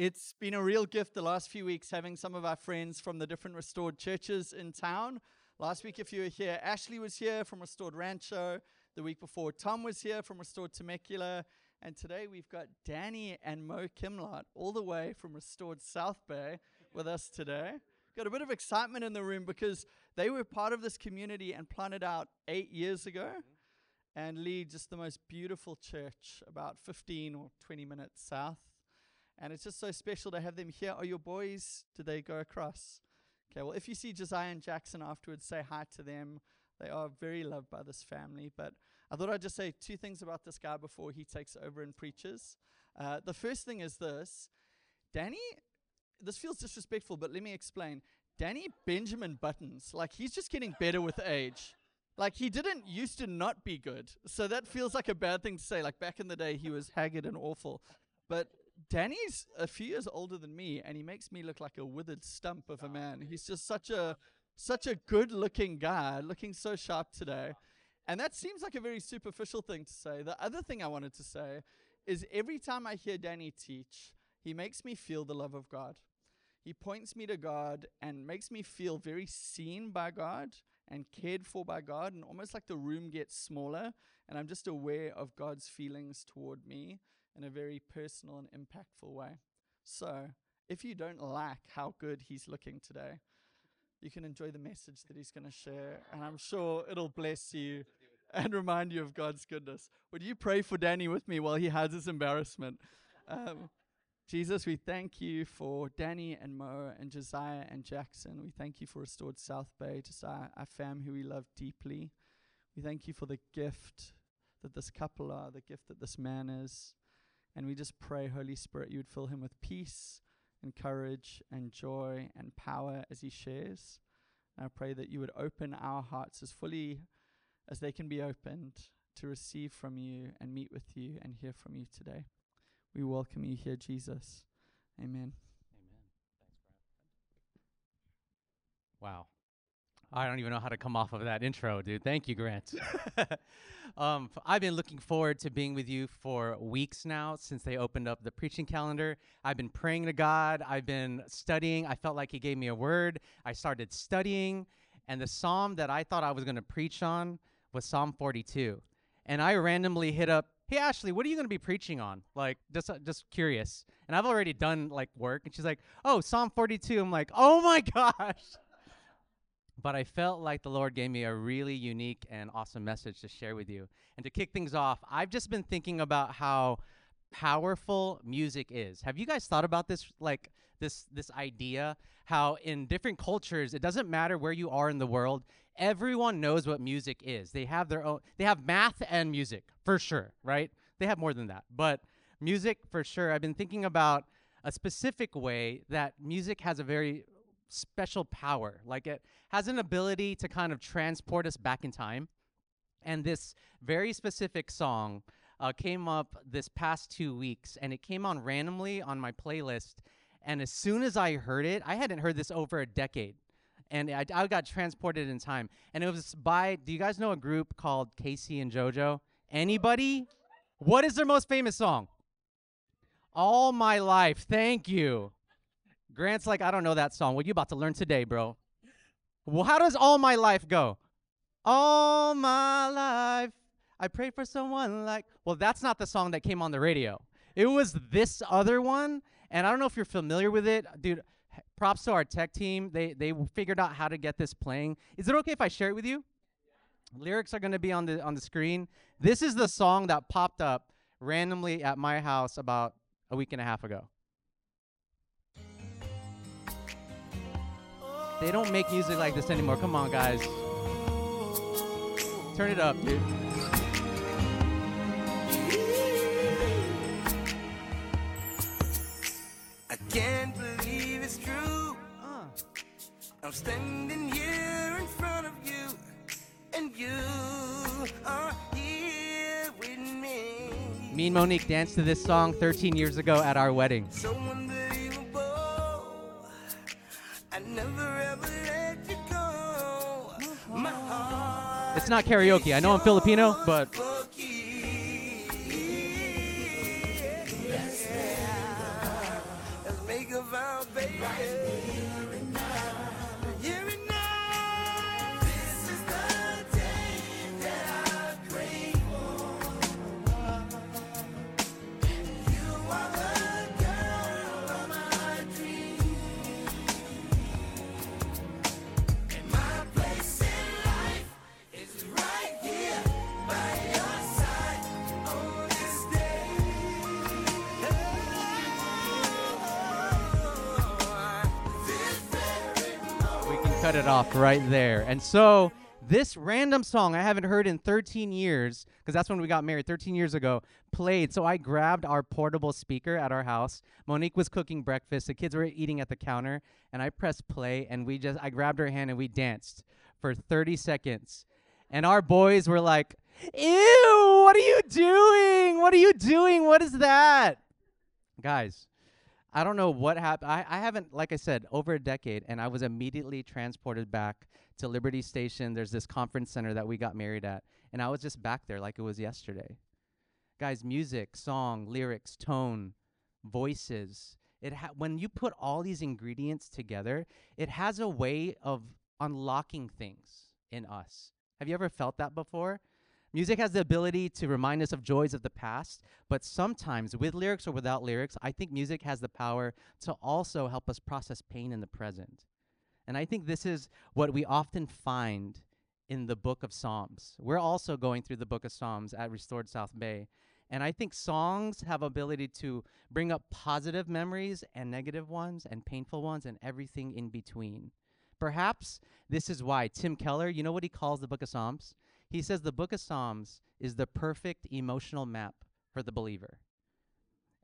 It's been a real gift the last few weeks having some of our friends from the different restored churches in town. Last week, if you were here, Ashley was here from Restored Rancho. The week before, Tom was here from Restored Temecula. And today we've got Danny and Mo Quimlat all the way from Restored South Bay with us today. Got a bit of excitement in the room because they were part of this community and planted out eight years ago mm-hmm. and lead just the most beautiful church about 15 or 20 minutes south and it's just so special to have them here. Are your boys? Did they go across? Okay, well, if you see Josiah and Jackson afterwards, say hi to them. They are very loved by this family. But I thought I'd just say two things about this guy before he takes over and preaches. Uh, the first thing is this Danny, this feels disrespectful, but let me explain. Danny Benjamin Buttons, like he's just getting better with age. Like he didn't used to not be good. So that feels like a bad thing to say. Like back in the day, he was haggard and awful. But Danny's a few years older than me, and he makes me look like a withered stump of a ah, man. He's just such a ah. such a good-looking guy, looking so sharp today. And that seems like a very superficial thing to say. The other thing I wanted to say is every time I hear Danny teach, he makes me feel the love of God. He points me to God and makes me feel very seen by God and cared for by God, and almost like the room gets smaller, and I'm just aware of God's feelings toward me in a very personal and impactful way. So, if you don't like how good he's looking today, you can enjoy the message that he's going to share, and I'm sure it'll bless you and remind you of God's goodness. Would you pray for Danny with me while he has his embarrassment? Um, Jesus, we thank you for Danny and Mo and Josiah and Jackson. We thank you for Restored South Bay, Josiah, our fam who we love deeply. We thank you for the gift that this couple are, the gift that this man is. And we just pray, Holy Spirit, you would fill him with peace and courage and joy and power as he shares. And I pray that you would open our hearts as fully as they can be opened to receive from you and meet with you and hear from you today. We welcome you here, Jesus. Amen. Amen. Thanks, Brad. Wow. I don't even know how to come off of that intro, dude. Thank you, Grant. um, I've been looking forward to being with you for weeks now since they opened up the preaching calendar. I've been praying to God. I've been studying. I felt like He gave me a word. I started studying, and the psalm that I thought I was going to preach on was Psalm 42. And I randomly hit up, "Hey Ashley, what are you going to be preaching on?" Like just uh, just curious. And I've already done like work, and she's like, "Oh, Psalm 42." I'm like, "Oh my gosh." But I felt like the Lord gave me a really unique and awesome message to share with you. And to kick things off, I've just been thinking about how powerful music is. Have you guys thought about this like this this idea how in different cultures it doesn't matter where you are in the world, everyone knows what music is. They have their own they have math and music for sure, right? They have more than that. But music for sure. I've been thinking about a specific way that music has a very special power. Like it has an ability to kind of transport us back in time. And this very specific song uh, came up this past two weeks, and it came on randomly on my playlist. And as soon as I heard it, I hadn't heard this over a decade. And I, I got transported in time. And it was by, do you guys know a group called K-Ci and JoJo? Anybody? What is their most famous song? All My Life. Thank you. Grant's like, I don't know that song. What you about to learn today, bro? Well, how does all my life go? All my life, I pray for someone like. Well, that's not the song that came on the radio. It was this other one, and I don't know if you're familiar with it, dude. Props to our tech team. They they figured out how to get this playing. Is it okay if I share it with you? Lyrics are going to be on the on the screen. This is the song that popped up randomly at my house about a week and a half ago. They don't make music like this anymore. Come on, guys. Turn it up, dude. I can't believe it's true. Uh. I'm standing here in front of you, and you are here with me. Me and Monique danced to this song 13 years ago at our wedding. So not karaoke. I know I'm Filipino, but cut it off right there. And so this random song I haven't heard in 13 years, because that's when we got married 13 years ago, played. So I grabbed our portable speaker at our house. Monique was cooking breakfast. The kids were eating at the counter, and I pressed play, and we just I grabbed her hand and we danced for 30 seconds. And our boys were like, "Ew, what are you doing? What are you doing? What is that?" Guys, I don't know what happened. I, I haven't, like I said, over a decade, and I was immediately transported back to Liberty Station. There's this conference center that we got married at, and I was just back there like it was yesterday. Guys, music, song, lyrics, tone, voices. It ha- when you put all these ingredients together, it has a way of unlocking things in us. Have you ever felt that before? Music has the ability to remind us of joys of the past, but sometimes, with lyrics or without lyrics, I think music has the power to also help us process pain in the present. And I think this is what we often find in the book of Psalms. We're also going through the book of Psalms at Restored South Bay. And I think songs have ability to bring up positive memories and negative ones and painful ones and everything in between. Perhaps this is why Tim Keller, you know what he calls the book of Psalms? He says the book of Psalms is the perfect emotional map for the believer.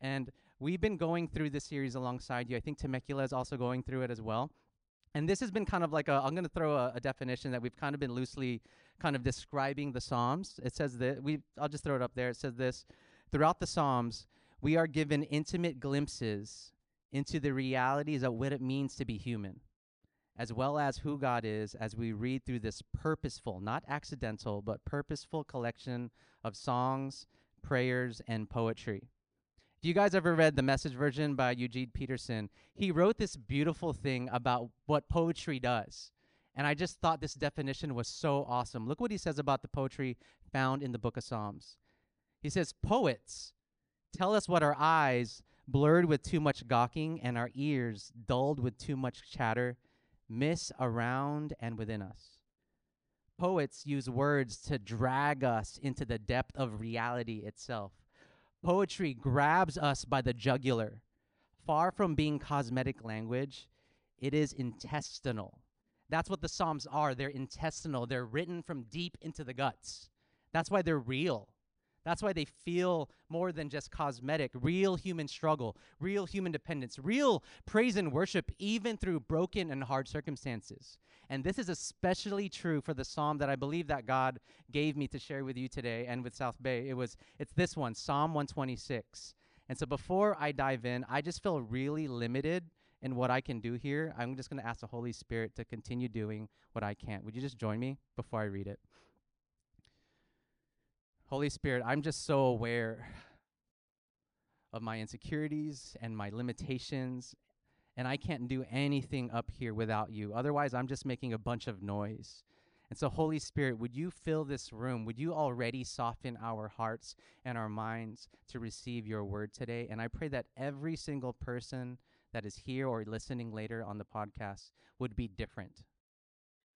And we've been going through this series alongside you. I think Temecula is also going through it as well. And this has been kind of like a, I'm going to throw a, a, definition that we've kind of been loosely kind of describing the Psalms. It says that we, I'll just throw it up there. It says this throughout the Psalms, we are given intimate glimpses into the realities of what it means to be human as well as who God is, as we read through this purposeful, not accidental, but purposeful collection of songs, prayers, and poetry. If you guys ever read the message version by Eugene Peterson, he wrote this beautiful thing about what poetry does. And I just thought this definition was so awesome. Look what he says about the poetry found in the book of Psalms. He says, Poets tell us what our eyes, blurred with too much gawking, and our ears, dulled with too much chatter, miss around and within us. Poets use words to drag us into the depth of reality itself. Poetry grabs us by the jugular. Far from being cosmetic language, it is intestinal. That's what the Psalms are. They're intestinal, they're written from deep into the guts. That's why they're real. That's why they feel more than just cosmetic, real human struggle, real human dependence, real praise and worship, even through broken and hard circumstances. And this is especially true for the psalm that I believe that God gave me to share with you today and with South Bay. It was it's this one, Psalm 126. And so before I dive in, I just feel really limited in what I can do here. I'm just going to ask the Holy Spirit to continue doing what I can't. Would you just join me before I read it? Holy Spirit, I'm just so aware of my insecurities and my limitations, and I can't do anything up here without you. Otherwise, I'm just making a bunch of noise. And so, Holy Spirit, would you fill this room? Would you already soften our hearts and our minds to receive your word today? And I pray that every single person that is here or listening later on the podcast would be different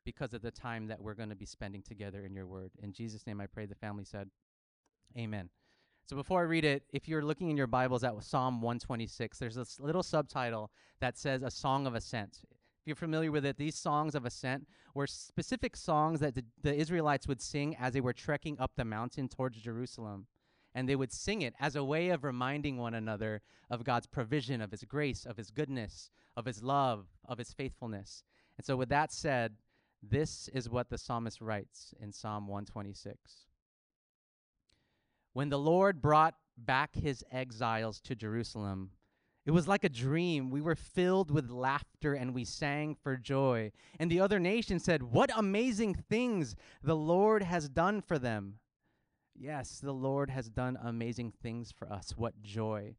because of the time that we're going to be spending together in your word. In Jesus' name I pray, the family said, Amen. So before I read it, if you're looking in your Bibles at Psalm 126, there's this little subtitle that says A Song of Ascent. If you're familiar with it, these songs of ascent were specific songs that the, the Israelites would sing as they were trekking up the mountain towards Jerusalem. And they would sing it as a way of reminding one another of God's provision, of His grace, of His goodness, of His love, of His faithfulness. And so, with that said, this is what the psalmist writes in Psalm 126. When the Lord brought back his exiles to Jerusalem, it was like a dream. We were filled with laughter and we sang for joy. And the other nations said, What amazing things the Lord has done for them. Yes, the Lord has done amazing things for us. What joy.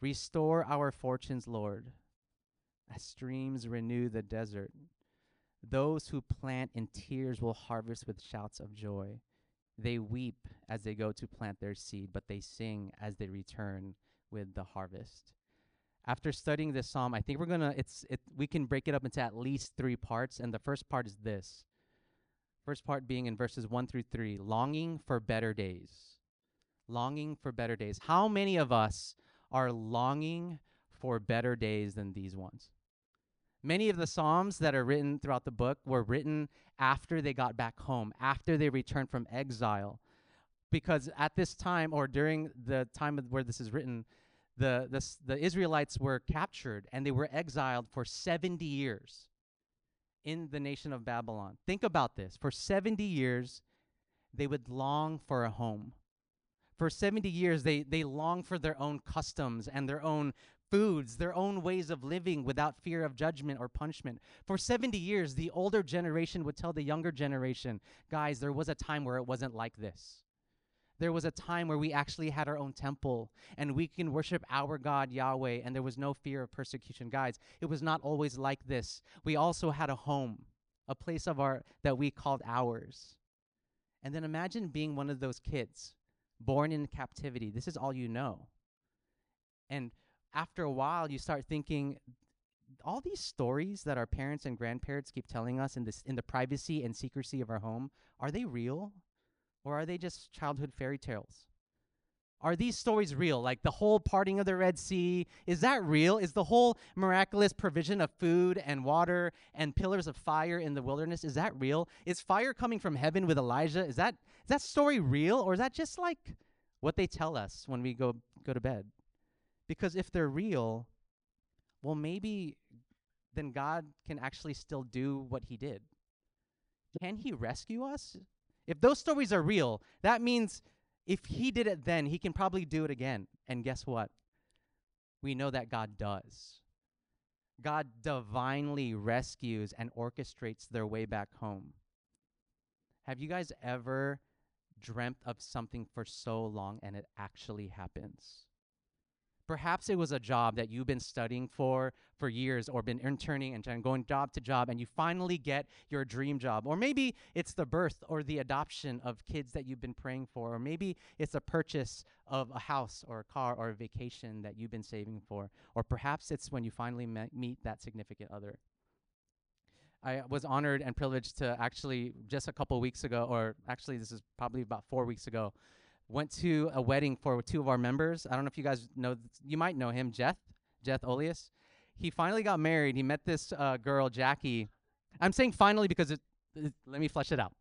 Restore our fortunes, Lord, as streams renew the desert. Those who plant in tears will harvest with shouts of joy. They weep as they go to plant their seed, but they sing as they return with the harvest. After studying this psalm, I think we're gonna it's it we can break it up into at least three parts, and the first part is this. First part being in verses one through three, longing for better days. Longing for better days. How many of us are longing for better days than these ones? Many of the Psalms that are written throughout the book were written after they got back home, after they returned from exile. Because at this time, or during the time where this is written, the, the, the Israelites were captured and they were exiled for 70 years in the nation of Babylon. Think about this. For 70 years, they would long for a home. For 70 years, they, they longed for their own customs and their own foods, their own ways of living without fear of judgment or punishment. For 70 years, the older generation would tell the younger generation, guys, there was a time where it wasn't like this. There was a time where we actually had our own temple and we can worship our God Yahweh and there was no fear of persecution. Guys, it was not always like this. We also had a home, a place of our that we called ours. And then imagine being one of those kids born in captivity. This is all you know. And after a while you start thinking all these stories that our parents and grandparents keep telling us in this in the privacy and secrecy of our home, are they real? Or are they just childhood fairy tales? Are these stories real? Like the whole parting of the Red Sea, is that real? Is the whole miraculous provision of food and water and pillars of fire in the wilderness, is that real? Is fire coming from heaven with Elijah? Is that is that story real or is that just like what they tell us when we go go to bed? Because if they're real, well maybe then God can actually still do what he did. Can he rescue us? If those stories are real, that means if he did it then, he can probably do it again. And guess what? We know that God does. God divinely rescues and orchestrates their way back home. Have you guys ever dreamt of something for so long and it actually happens? Perhaps it was a job that you've been studying for for years or been interning and going job to job and you finally get your dream job. Or maybe it's the birth or the adoption of kids that you've been praying for. Or maybe it's a purchase of a house or a car or a vacation that you've been saving for. Or perhaps it's when you finally me- meet that significant other. I was honored and privileged to actually just a couple weeks ago, or actually this is probably about four weeks ago, went to a wedding for two of our members. I don't know if you guys know, you might know him, Jeth, Jeth Olius. He finally got married. He met this uh, girl, Jackie. I'm saying finally because it, it- let me flesh it out.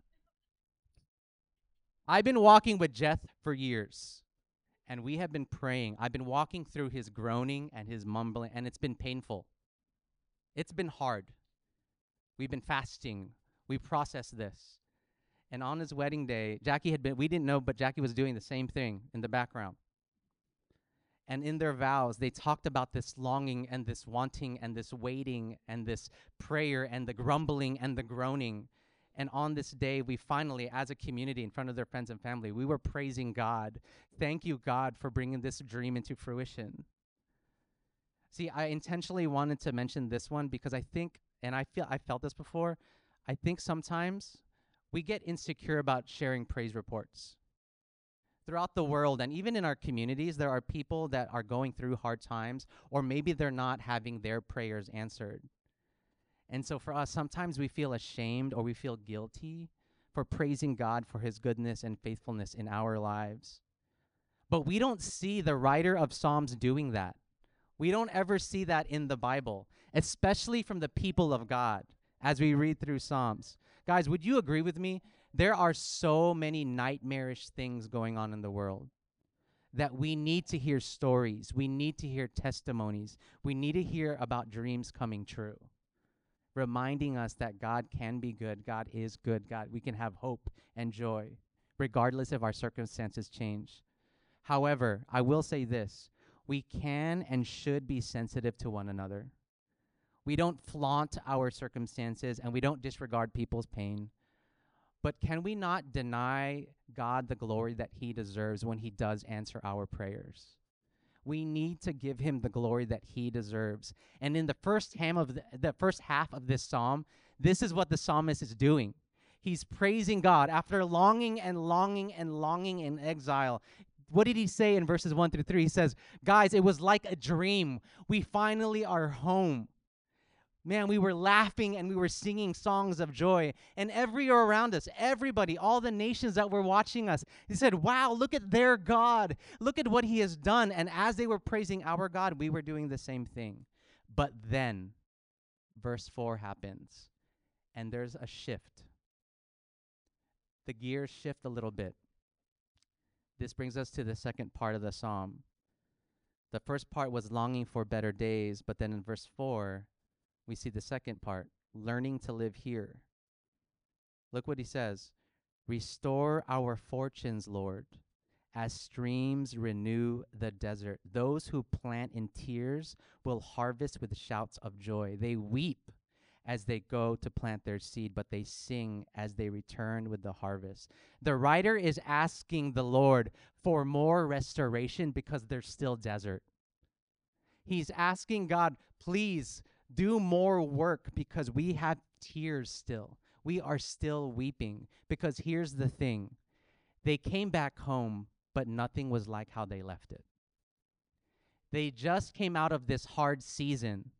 I've been walking with Jeth for years, and we have been praying. I've been walking through his groaning and his mumbling, and it's been painful. It's been hard. We've been fasting. We processed this. And on his wedding day, Jackie had been, we didn't know, but Jackie was doing the same thing in the background. And in their vows, they talked about this longing and this wanting and this waiting and this prayer and the grumbling and the groaning. And on this day, we finally, as a community in front of their friends and family, we were praising God. Thank you, God, for bringing this dream into fruition. See, I intentionally wanted to mention this one because I think, and I feel I felt this before. I think sometimes we get insecure about sharing praise reports. Throughout the world and even in our communities, there are people that are going through hard times, or maybe they're not having their prayers answered. And so for us, sometimes we feel ashamed or we feel guilty for praising God for his goodness and faithfulness in our lives. But we don't see the writer of Psalms doing that. We don't ever see that in the Bible, especially from the people of God as we read through Psalms. Guys, would you agree with me? There are so many nightmarish things going on in the world that we need to hear stories. We need to hear testimonies. We need to hear about dreams coming true, reminding us that God can be good. God is good. God, we can have hope and joy, regardless if our circumstances change. However, I will say this we can and should be sensitive to one another. We don't flaunt our circumstances and we don't disregard people's pain. But can we not deny God the glory that he deserves when he does answer our prayers? We need to give him the glory that he deserves. And in the first ham of the, the first half of this psalm, this is what the psalmist is doing. He's praising God after longing and longing and longing in exile. What did he say in verses 1 through 3? He says, Guys, it was like a dream. We finally are home. Man, we were laughing and we were singing songs of joy. And everywhere around us, everybody, all the nations that were watching us, they said, Wow, look at their God. Look at what he has done. And as they were praising our God, we were doing the same thing. But then, verse 4 happens, and there's a shift. The gears shift a little bit. This brings us to the second part of the psalm. The first part was longing for better days, but then in verse 4, we see the second part learning to live here. Look what he says Restore our fortunes, Lord, as streams renew the desert. Those who plant in tears will harvest with shouts of joy. They weep as they go to plant their seed, but they sing as they return with the harvest. The writer is asking the Lord for more restoration because there's still desert. He's asking God, please do more work because we have tears still. We are still weeping because here's the thing they came back home, but nothing was like how they left it. They just came out of this hard season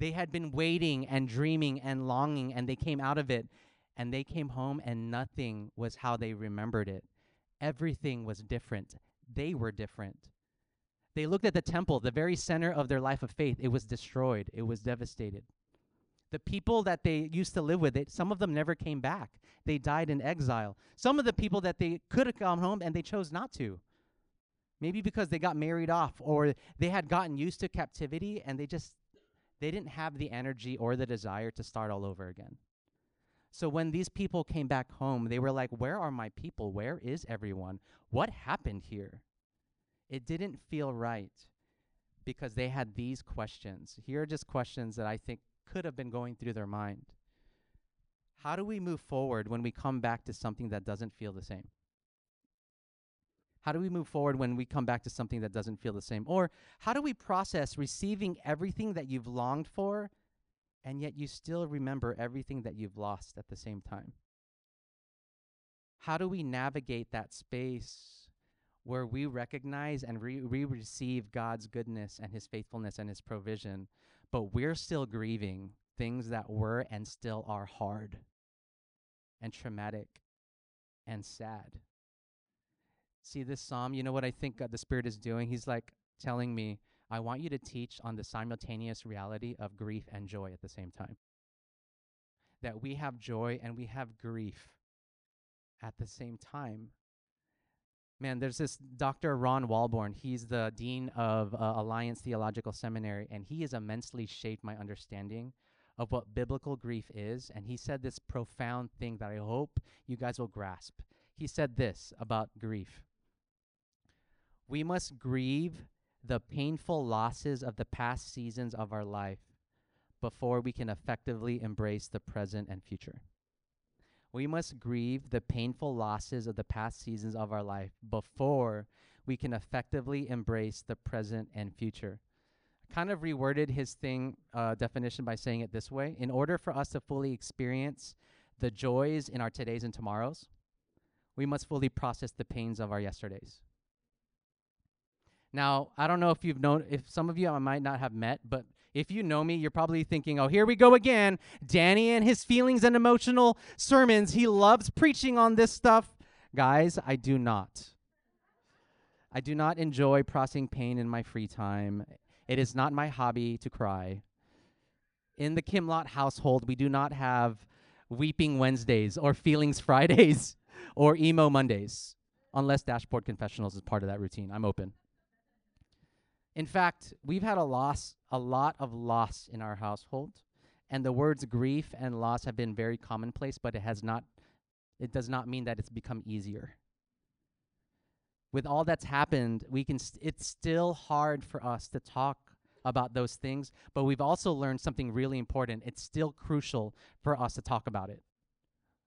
they had been waiting and dreaming and longing, and they came out of it, and they came home, and nothing was how they remembered it. Everything was different. They were different. They looked at the temple, the very center of their life of faith. It was destroyed, it was devastated. The people that they used to live with, it, some of them never came back. They died in exile. Some of the people that they could have come home and they chose not to. Maybe because they got married off or they had gotten used to captivity and they just they didn't have the energy or the desire to start all over again. So when these people came back home, they were like, Where are my people? Where is everyone? What happened here? It didn't feel right because they had these questions. Here are just questions that I think could have been going through their mind. How do we move forward when we come back to something that doesn't feel the same? How do we move forward when we come back to something that doesn't feel the same? Or how do we process receiving everything that you've longed for and yet you still remember everything that you've lost at the same time? How do we navigate that space where we recognize and re- we receive God's goodness and His faithfulness and His provision, but we're still grieving things that were and still are hard and traumatic and sad? see this psalm, you know what I think God, the Spirit is doing? He's like telling me, I want you to teach on the simultaneous reality of grief and joy at the same time. That we have joy and we have grief at the same time. Man, there's this Dr. Ron Walborn. He's the dean of uh, Alliance Theological Seminary, and he has immensely shaped my understanding of what biblical grief is. And he said this profound thing that I hope you guys will grasp. He said this about grief we must grieve the painful losses of the past seasons of our life before we can effectively embrace the present and future. We must grieve the painful losses of the past seasons of our life before we can effectively embrace the present and future. I Kind of reworded his thing uh, definition by saying it this way: In order for us to fully experience the joys in our todays and tomorrows, we must fully process the pains of our yesterdays. Now, I don't know if you've known, if some of you I might not have met, but if you know me, you're probably thinking, oh, here we go again. Danny and his feelings and emotional sermons. He loves preaching on this stuff. Guys, I do not. I do not enjoy processing pain in my free time. It is not my hobby to cry. In the Quimlat household, we do not have weeping Wednesdays or feelings Fridays or emo Mondays, unless Dashboard Confessionals is part of that routine. I'm open. In fact, we've had a loss, a lot of loss in our household, and the words grief and loss have been very commonplace, but it has not it does not mean that it's become easier. With all that's happened, we can st- it's still hard for us to talk about those things, but we've also learned something really important. It's still crucial for us to talk about it.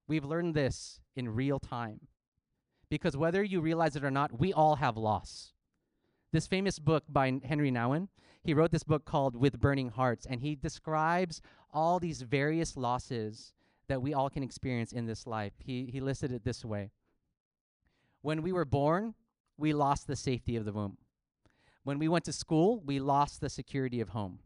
We've learned this in real time. Because whether you realize it or not, we all have loss this famous book by Henri Nouwen. He wrote this book called With Burning Hearts, and he describes all these various losses that we all can experience in this life. He, he listed it this way When we were born, we lost the safety of the womb. When we went to school, we lost the security of home.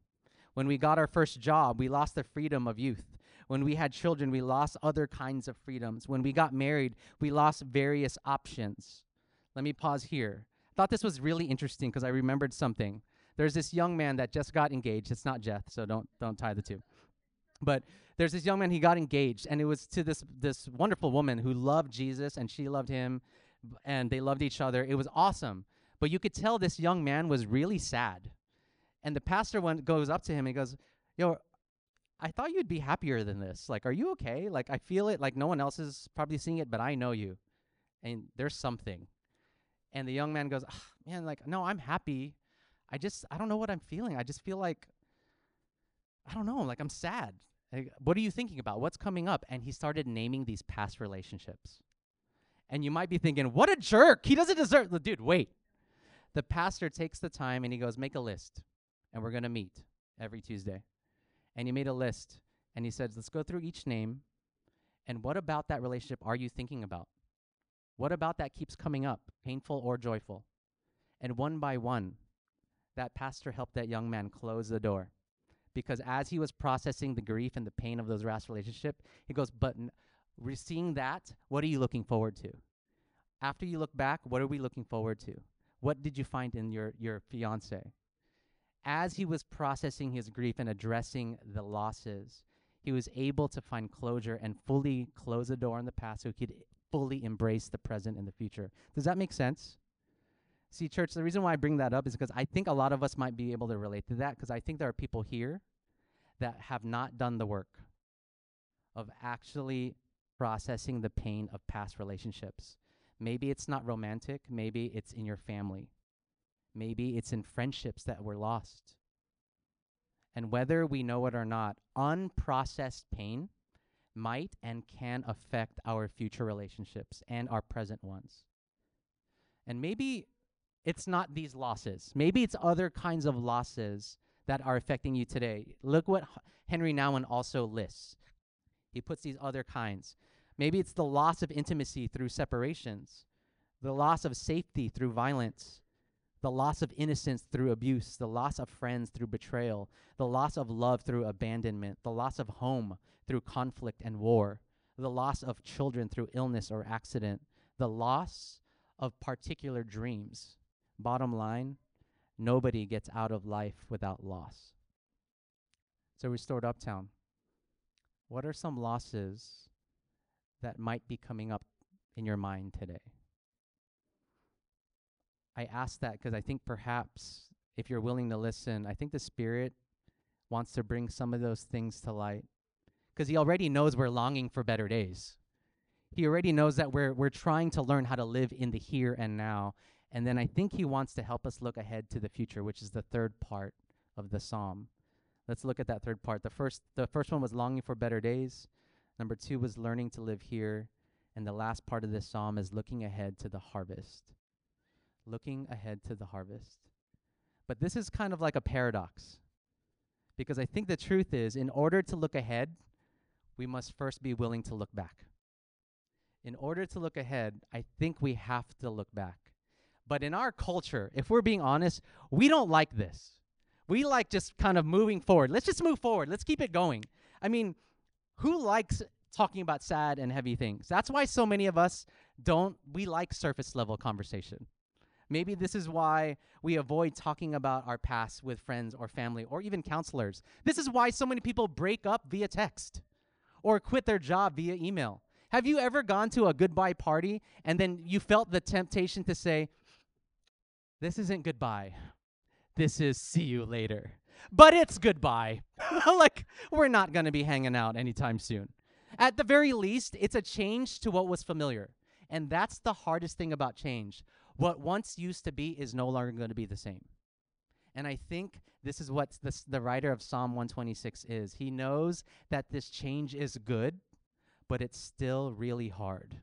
When we got our first job, we lost the freedom of youth. When we had children, we lost other kinds of freedoms. When we got married, we lost various options. Let me pause here thought this was really interesting because I remembered something. There's this young man that just got engaged. It's not Jeff, so don't don't tie the two. But there's this young man, he got engaged, and it was to this this wonderful woman who loved Jesus and she loved him and they loved each other. It was awesome. But you could tell this young man was really sad. And the pastor went goes up to him and goes, Yo, I thought you'd be happier than this. Like, are you okay? Like I feel it like no one else is probably seeing it, but I know you. And there's something. And the young man goes, "Ah, Man, like, no, I'm happy. I just I don't know what I'm feeling. I just feel like I don't know, like I'm sad. Like, what are you thinking about? What's coming up? And he started naming these past relationships. And you might be thinking, what a jerk. He doesn't deserve the dude, wait. The pastor takes the time and he goes, make a list. And we're gonna meet every Tuesday. And he made a list and he said, Let's go through each name. And what about that relationship are you thinking about? What about that keeps coming up, painful or joyful? And one by one, that pastor helped that young man close the door because as he was processing the grief and the pain of those last relationship, he goes, "But we're seeing that. What are you looking forward to? After you look back, what are we looking forward to? What did you find in your your fiance?" As he was processing his grief and addressing the losses, he was able to find closure and fully close the door on the past so he could fully embrace the present and the future. Does that make sense? See, church, the reason why I bring that up is because I think a lot of us might be able to relate to that because I think there are people here that have not done the work of actually processing the pain of past relationships. Maybe it's not romantic, maybe it's in your family, maybe it's in friendships that were lost. And whether we know it or not, unprocessed pain might and can affect our future relationships and our present ones. And maybe it's not these losses. Maybe it's other kinds of losses that are affecting you today. Look what Henri Nouwen also lists. He puts these other kinds. Maybe it's the loss of intimacy through separations, the loss of safety through violence, the loss of innocence through abuse, the loss of friends through betrayal, the loss of love through abandonment, the loss of home through conflict and war, the loss of children through illness or accident, the loss of particular dreams. Bottom line, nobody gets out of life without loss. So, Restored Uptown, what are some losses that might be coming up in your mind today? I ask that because I think perhaps if you're willing to listen, I think the Spirit wants to bring some of those things to light because He already knows we're longing for better days. He already knows that we're, we're trying to learn how to live in the here and now. And then I think He wants to help us look ahead to the future, which is the third part of the psalm. Let's look at that third part. The first, the first one was longing for better days. Number two was learning to live here. And the last part of this psalm is looking ahead to the harvest looking ahead to the harvest. But this is kind of like a paradox because I think the truth is, in order to look ahead, we must first be willing to look back. In order to look ahead, I think we have to look back. But in our culture, if we're being honest, we don't like this. We like just kind of moving forward. Let's just move forward. Let's keep it going. I mean, who likes talking about sad and heavy things? That's why so many of us don't, we like surface level conversation. Maybe this is why we avoid talking about our past with friends or family or even counselors. This is why so many people break up via text or quit their job via email. Have you ever gone to a goodbye party and then you felt the temptation to say, This isn't goodbye. This is see you later. But it's goodbye. like, we're not going to be hanging out anytime soon. At the very least, it's a change to what was familiar. And that's the hardest thing about change. What once used to be is no longer going to be the same. And I think this is what this, the writer of Psalm 126 is. He knows that this change is good, but it's still really hard.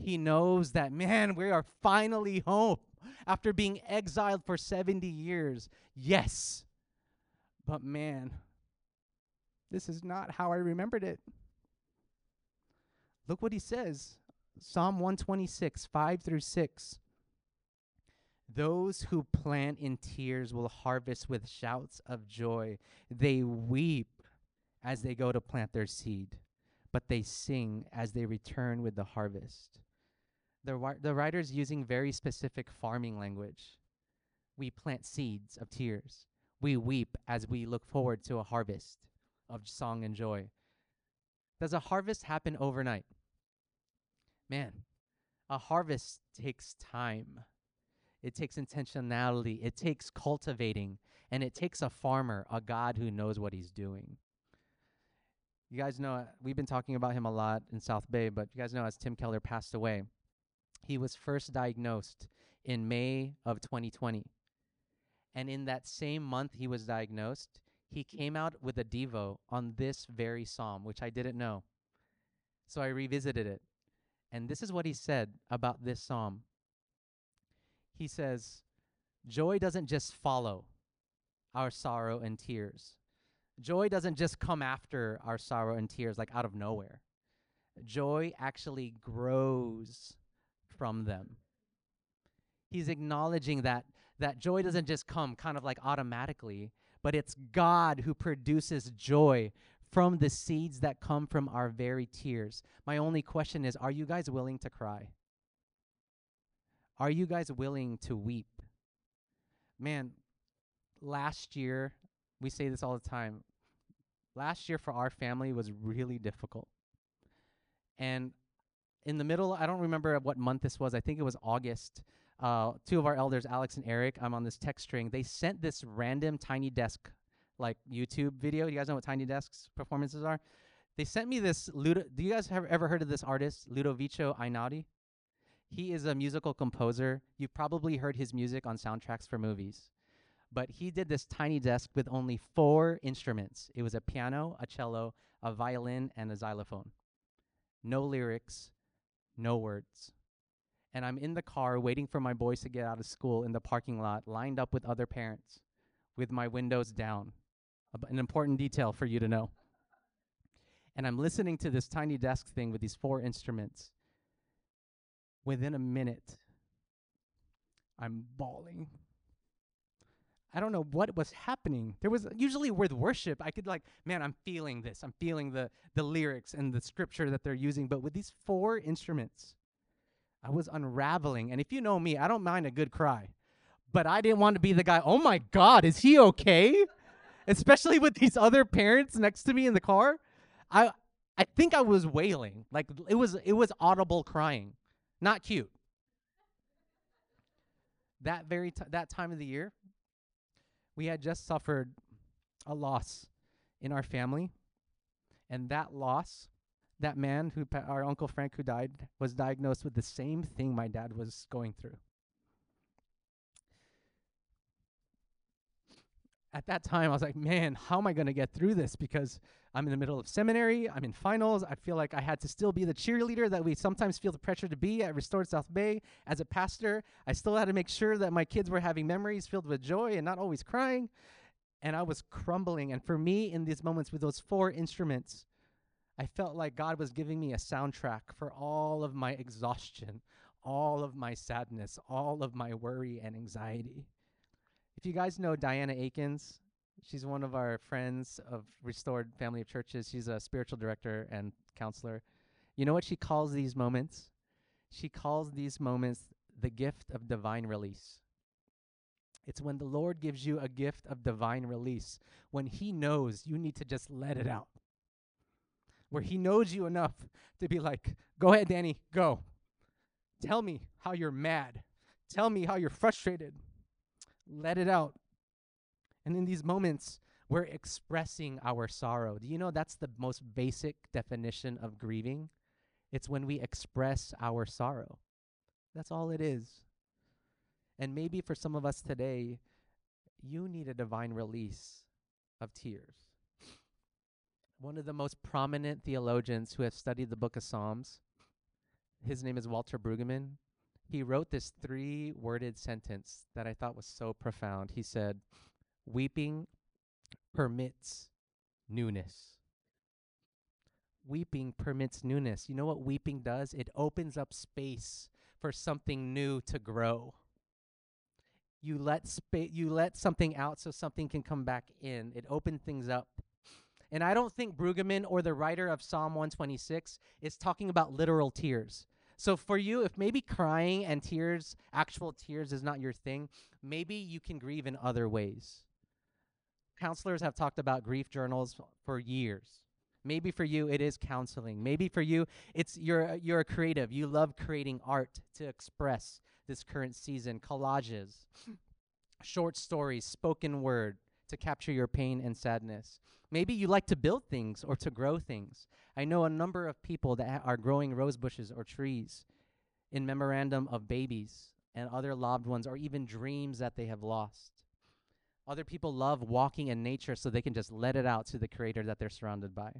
He knows that, man, we are finally home after being exiled for 70 years. Yes. But man, this is not how I remembered it. Look what he says Psalm 126, 5 through 6. Those who plant in tears will harvest with shouts of joy. They weep as they go to plant their seed, but they sing as they return with the harvest. The, the writer's using very specific farming language. We plant seeds of tears. We weep as we look forward to a harvest. of song and joy. Does a harvest happen overnight? Man, a harvest takes time. It takes intentionality. It takes cultivating. And it takes a farmer, a God who knows what he's doing. You guys know, we've been talking about him a lot in South Bay, but you guys know as Tim Keller passed away, he was first diagnosed in May of 2020. And in that same month he was diagnosed, he came out with a Devo on this very psalm, which I didn't know. So I revisited it. And this is what he said about this psalm. He says, Joy doesn't just follow our sorrow and tears. Joy doesn't just come after our sorrow and tears like out of nowhere. Joy actually grows from them. He's acknowledging that that joy doesn't just come kind of like automatically, but it's God who produces joy from the seeds that come from our very tears. My only question is are you guys willing to cry? Are you guys willing to weep? Man, last year, we say this all the time. Last year for our family was really difficult. And in the middle, I don't remember what month this was. I think it was August uh, two of our elders, Alex and Eric, I'm on this text string. They sent this random Tiny Desk like YouTube video. You guys know what Tiny Desk's performances are? They sent me this. Ludo- Do you guys have ever heard of this artist, Ludovico Einaudi? He is a musical composer. You've probably heard his music on soundtracks for movies. But he did this tiny desk with only four instruments. It was a piano, a cello, a violin, and a xylophone. No lyrics, no words and I'm in the car waiting for my boys to get out of school in the parking lot, lined up with other parents, with my windows down. an important detail for you to know. And I'm listening to this tiny desk thing with these four instruments. Within a minute, I'm bawling. I don't know what was happening. There was usually with worship, I could like, man, I'm feeling this. I'm feeling the the lyrics and the scripture that they're using. But with these four instruments, I was unraveling. And if you know me, I don't mind a good cry. But I didn't want to be the guy, oh my God, is he okay? Especially with these other parents next to me in the car. I I think I was wailing. Like it was it was audible crying. Not cute. That very t- that time of the year, we had just suffered a loss in our family. And that loss that man who pa- our uncle Frank who died was diagnosed with the same thing my dad was going through. At that time, I was like, man, how am I going to get through this? Because I'm in the middle of seminary, I'm in finals. I feel like I had to still be the cheerleader that we sometimes feel the pressure to be at Restored South Bay. As a pastor, I still had to make sure that my kids were having memories filled with joy and not always crying. And I was crumbling. And for me, in these moments with those four instruments, I felt like God was giving me a soundtrack for all of my exhaustion, all of my sadness, all of my worry and anxiety. If you guys know Diana Akins, she's one of our friends of Restored Family of Churches. She's a spiritual director and counselor. You know what she calls these moments? She calls these moments the gift of divine release. It's when the Lord gives you a gift of divine release, when He knows you need to just let it out where he knows you enough to be like, go ahead, Danny, go. Tell me how you're mad. Tell me how you're frustrated. Let it out. And in these moments, we're expressing our sorrow. Do you know that's the most basic definition of grieving? It's when we express our sorrow. That's all it is. And maybe for some of us today, you need a divine release of tears one of the most prominent theologians who have studied the book of Psalms. His name is Walter Brueggemann. He wrote this three worded sentence that I thought was so profound. He said, Weeping permits newness. Weeping permits newness. You know what weeping does? It opens up space for something new to grow. You let spa- you let something out so something can come back in. It opens things up. And I don't think Brueggemann or the writer of Psalm 126 is talking about literal tears. So for you, if maybe crying and tears, actual tears, is not your thing, maybe you can grieve in other ways. Counselors have talked about grief journals for years. Maybe for you it is counseling. Maybe for you it's you're a- you're a creative. You love creating art to express this current season, collages, short stories, spoken word to capture your pain and sadness. Maybe you like to build things or to grow things. I know a number of people that ha- are growing rose bushes or trees in memorandum of babies and other loved ones or even dreams that they have lost. Other people love walking in nature so they can just let it out to the creator that they're surrounded by.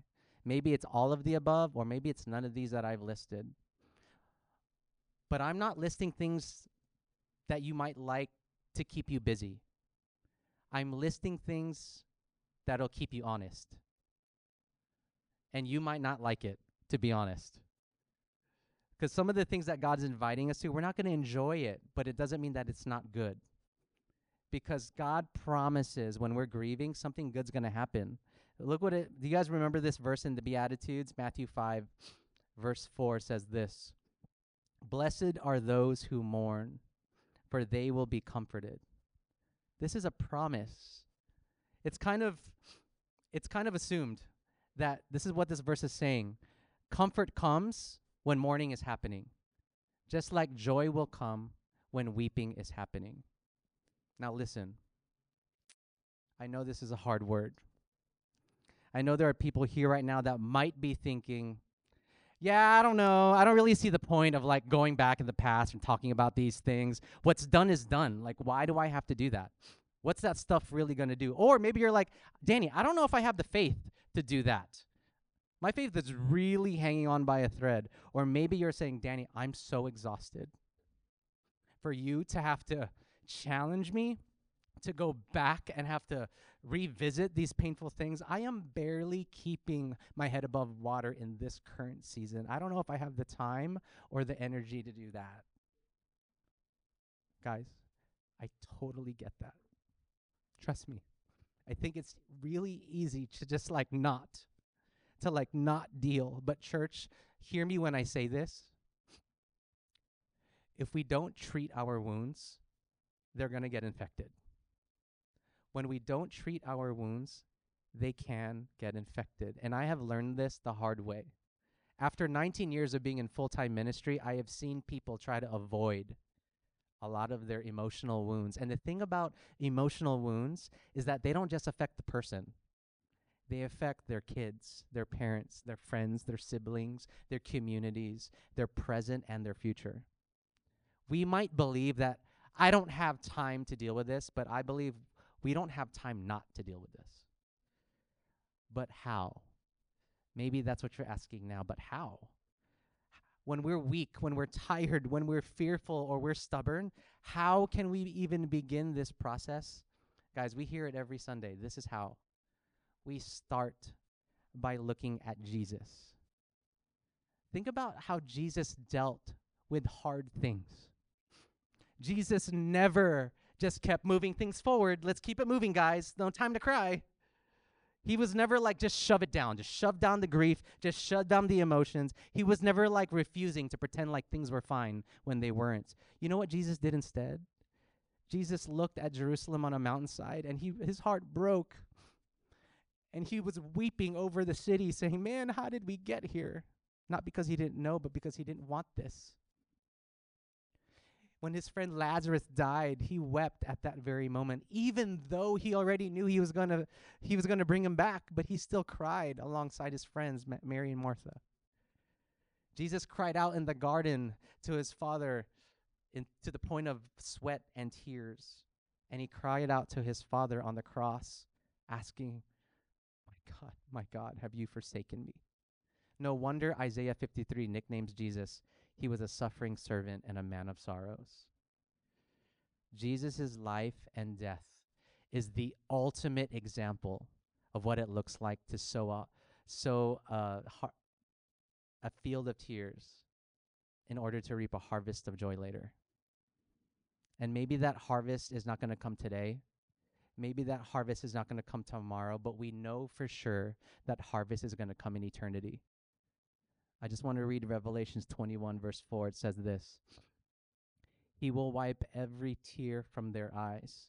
Maybe it's all of the above, or maybe it's none of these that I've listed. But I'm not listing things that you might like to keep you busy. I'm listing things that'll keep you honest. And you might not like it, to be honest. Because some of the things that God's inviting us to, we're not going to enjoy it, but it doesn't mean that it's not good. Because God promises when we're grieving, something good's going to happen. Look what it, do you guys remember this verse in the Beatitudes? Matthew 5, verse 4 says this Blessed are those who mourn, for they will be comforted. This is a promise. It's kind of it's kind of assumed that this is what this verse is saying. Comfort comes when mourning is happening. Just like joy will come when weeping is happening. Now listen. I know this is a hard word. I know there are people here right now that might be thinking, yeah, I don't know. I don't really see the point of like going back in the past and talking about these things. What's done is done. Like, why do I have to do that? What's that stuff really going to do? Or maybe you're like, Danny, I don't know if I have the faith to do that. My faith is really hanging on by a thread. Or maybe you're saying, Danny, I'm so exhausted. For you to have to challenge me to go back and have to revisit these painful things, I am barely keeping my head above water in this current season. I don't know if I have the time or the energy to do that. Guys, I totally get that. Trust me. I think it's really easy to just like not, to like not deal. But, church, hear me when I say this. If we don't treat our wounds, they're going to get infected. When we don't treat our wounds, they can get infected. And I have learned this the hard way. After 19 years of being in full time ministry, I have seen people try to avoid a lot of their emotional wounds. And the thing about emotional wounds is that they don't just affect the person, they affect their kids, their parents, their friends, their siblings, their communities, their present, and their future. We might believe that I don't have time to deal with this, but I believe we don't have time not to deal with this. But how? Maybe that's what you're asking now, but how? When we're weak, when we're tired, when we're fearful or we're stubborn, how can we even begin this process? Guys, we hear it every Sunday. This is how. We start by looking at Jesus. Think about how Jesus dealt with hard things. Jesus never just kept moving things forward. Let's keep it moving, guys. No time to cry. He was never like, just shove it down, just shove down the grief, just shut down the emotions. He was never like refusing to pretend like things were fine when they weren't. You know what Jesus did instead? Jesus looked at Jerusalem on a mountainside and he, his heart broke. And he was weeping over the city, saying, Man, how did we get here? Not because he didn't know, but because he didn't want this when his friend Lazarus died, he wept at that very moment, even though he already knew he was gonna he was gonna bring him back, but he still cried alongside his friends, Mary and Martha. Jesus cried out in the garden to his father in, to the point of sweat and tears. And he cried out to his father on the cross, asking, My God, my God, have you forsaken me? No wonder Isaiah 53 nicknames Jesus he was a suffering servant and a man of sorrows. Jesus' life and death is the ultimate example of what it looks like to sow a, sow a, har- a field of tears in order to reap a harvest of joy later. And maybe that harvest is not going to come today. Maybe that harvest is not going to come tomorrow, but we know for sure that harvest is going to come in eternity. I just want to read Revelations 21, verse 4. It says this He will wipe every tear from their eyes.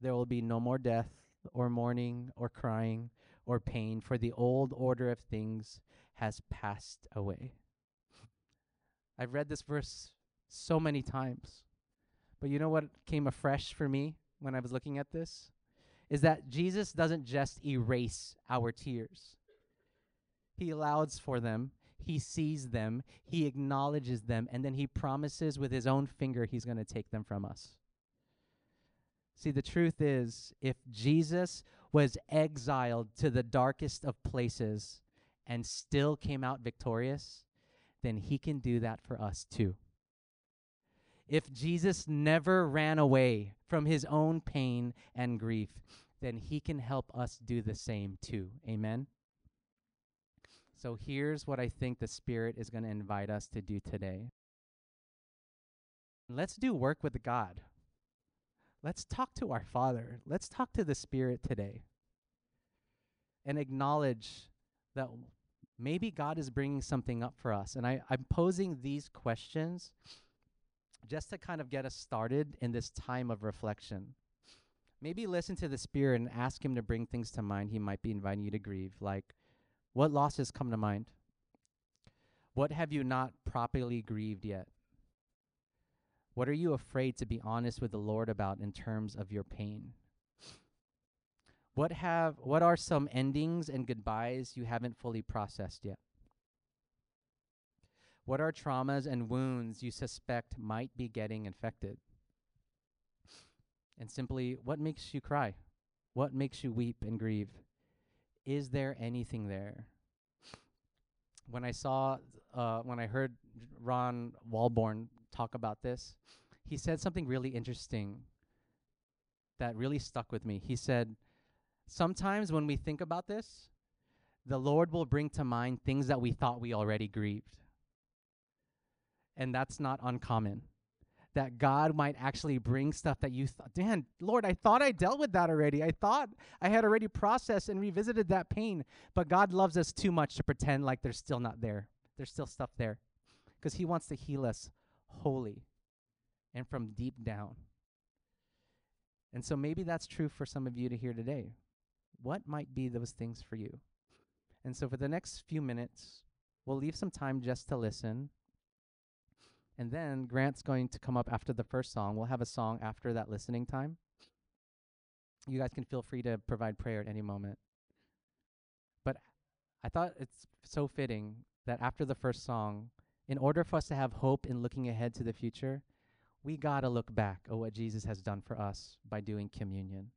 There will be no more death, or mourning or crying or pain, for the old order of things has passed away. I've read this verse so many times, but you know what came afresh for me when I was looking at this? Is that Jesus doesn't just erase our tears. He allows for them, He sees them, He acknowledges them, and then He promises with His own finger He's going to take them from us. See, the truth is, if Jesus was exiled to the darkest of places and still came out victorious, then he can do that for us too. If Jesus never ran away from his own pain and grief, then he can help us do the same too. Amen. So here's what I think the Spirit is going to invite us to do today. Let's do work with God. Let's talk to our Father. Let's talk to the Spirit today and acknowledge that maybe God is bringing something up for us. And I, I'm posing these questions just to kind of get us started in this time of reflection. Maybe listen to the Spirit and ask Him to bring things to mind He might be inviting you to grieve, like what losses come to mind? What have you not properly grieved yet? What are you afraid to be honest with the Lord about in terms of your pain? What have what are some endings and goodbyes you haven't fully processed yet? What are traumas and wounds you suspect might be getting infected? And simply, what makes you cry? What makes you weep and grieve? Is there anything there? When I saw, uh, when I heard Ron Walborn talk about this, he said something really interesting that really stuck with me. He said, Sometimes when we think about this, the Lord will bring to mind things that we thought we already grieved. And that's not uncommon. That God might actually bring stuff that you thought, Dan, Lord, I thought I dealt with that already. I thought I had already processed and revisited that pain. But God loves us too much to pretend like there's still not there. There's still stuff there. Because He wants to heal us wholly and from deep down. And so maybe that's true for some of you to hear today. What might be those things for you? And so for the next few minutes, we'll leave some time just to listen. And then Grant's going to come up after the first song. We'll have a song after that listening time. You guys can feel free to provide prayer at any moment. But I thought it's so fitting that after the first song, in order for us to have hope in looking ahead to the future, we got to look back at what Jesus has done for us by doing communion.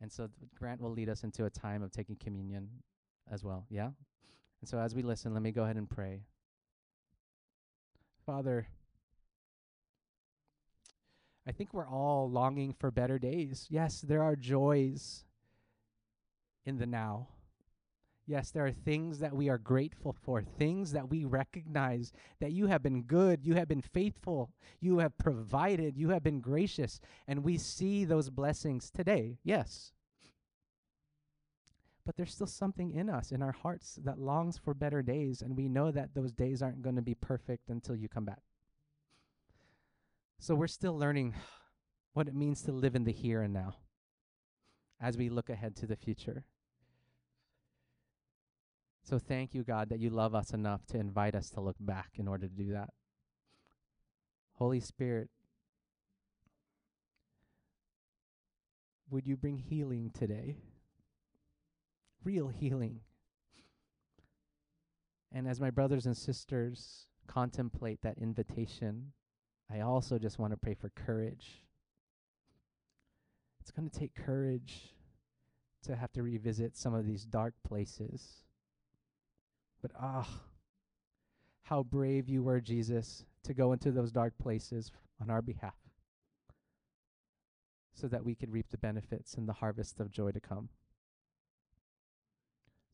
And so Grant will lead us into a time of taking communion as well. Yeah? And so as we listen, let me go ahead and pray. Father, I think we're all longing for better days. Yes, there are joys in the now. Yes, there are things that we are grateful for, things that we recognize that you have been good, you have been faithful, you have provided, you have been gracious, and we see those blessings today. Yes. But there's still something in us, in our hearts, that longs for better days, and we know that those days aren't going to be perfect until you come back. So we're still learning what it means to live in the here and now as we look ahead to the future. So thank you, God, that you love us enough to invite us to look back in order to do that. Holy Spirit, would you bring healing today? Real healing. And as my brothers and sisters contemplate that invitation, I also just want to pray for courage. It's going to take courage to have to revisit some of these dark places but ah, how brave you were, Jesus, to go into those dark places on our behalf so that we could reap the benefits and the harvest of joy to come.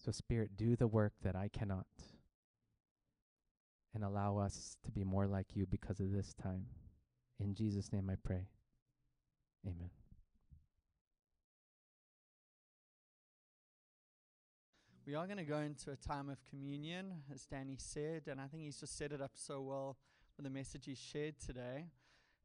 So, Spirit, do the work that I cannot and allow us to be more like you because of this time. In Jesus' name I pray. Amen. We are going to go into a time of communion, as Danny said, and I think he's just set it up so well with the message he shared today.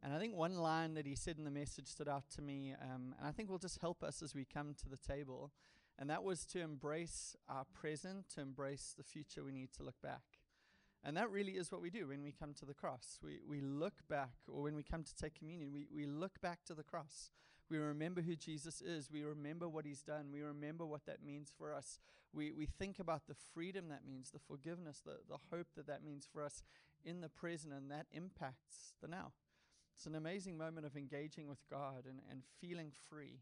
And I think one line that he said in the message stood out to me, um, and I think will just help us as we come to the table. And that was to embrace our present, to embrace the future, we need to look back. And that really is what we do when we come to the cross. We, we look back, or when we come to take communion, we, we look back to the cross. We remember who Jesus is. We remember what he's done. We remember what that means for us. We, we think about the freedom that means, the forgiveness, the, the hope that that means for us in the present, and that impacts the now. It's an amazing moment of engaging with God and, and feeling free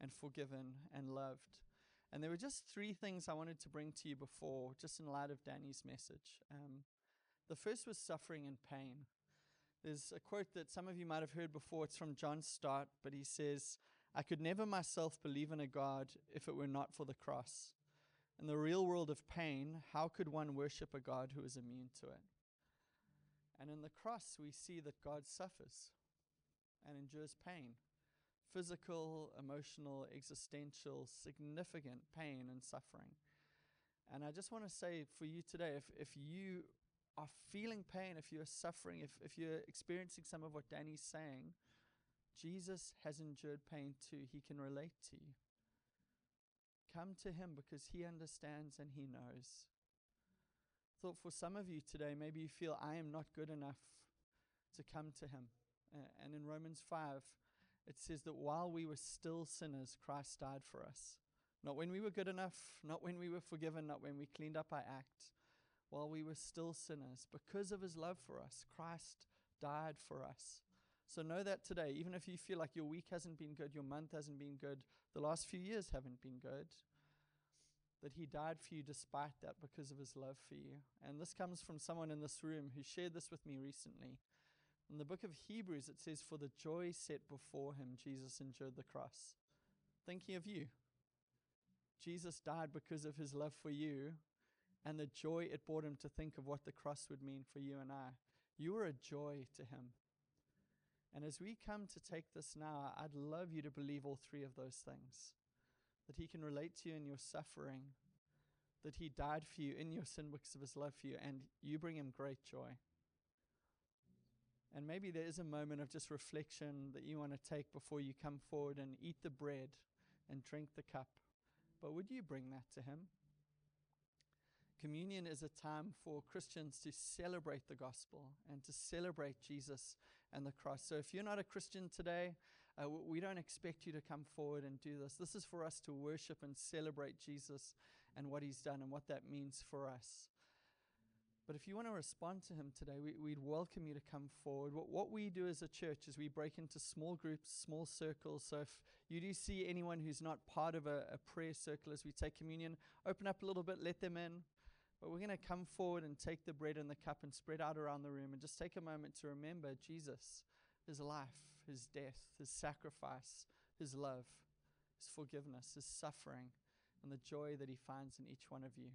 and forgiven and loved. And there were just three things I wanted to bring to you before, just in light of Danny's message. Um, the first was suffering and pain. There's a quote that some of you might have heard before. It's from John Stott, but he says, I could never myself believe in a God if it were not for the cross. In the real world of pain, how could one worship a God who is immune to it? And in the cross, we see that God suffers and endures pain physical, emotional, existential, significant pain and suffering. And I just want to say for you today if, if you are feeling pain, if you're suffering, if, if you're experiencing some of what Danny's saying, Jesus has endured pain too. He can relate to you. Come to him because he understands and he knows. Thought for some of you today, maybe you feel I am not good enough to come to him. And in Romans 5, it says that while we were still sinners, Christ died for us. Not when we were good enough, not when we were forgiven, not when we cleaned up our act. While we were still sinners, because of his love for us, Christ died for us. So know that today, even if you feel like your week hasn't been good, your month hasn't been good, the last few years haven't been good, that he died for you despite that because of his love for you. And this comes from someone in this room who shared this with me recently. In the book of Hebrews, it says, For the joy set before him, Jesus endured the cross. Thinking of you. Jesus died because of his love for you and the joy it brought him to think of what the cross would mean for you and I. You are a joy to him. And as we come to take this now, I'd love you to believe all three of those things that he can relate to you in your suffering, that he died for you in your sin because of his love for you, and you bring him great joy. And maybe there is a moment of just reflection that you want to take before you come forward and eat the bread and drink the cup. But would you bring that to Him? Communion is a time for Christians to celebrate the gospel and to celebrate Jesus and the cross. So if you're not a Christian today, uh, we don't expect you to come forward and do this. This is for us to worship and celebrate Jesus and what He's done and what that means for us. But if you want to respond to him today, we, would welcome you to come forward. What, what we do as a church is we break into small groups, small circles. So if you do see anyone who's not part of a, a prayer circle as we take communion, open up a little bit, let them in. But we're going to come forward and take the bread and the cup and spread out around the room and just take a moment to remember Jesus, his life, his death, his sacrifice, his love, his forgiveness, his suffering, and the joy that he finds in each one of you.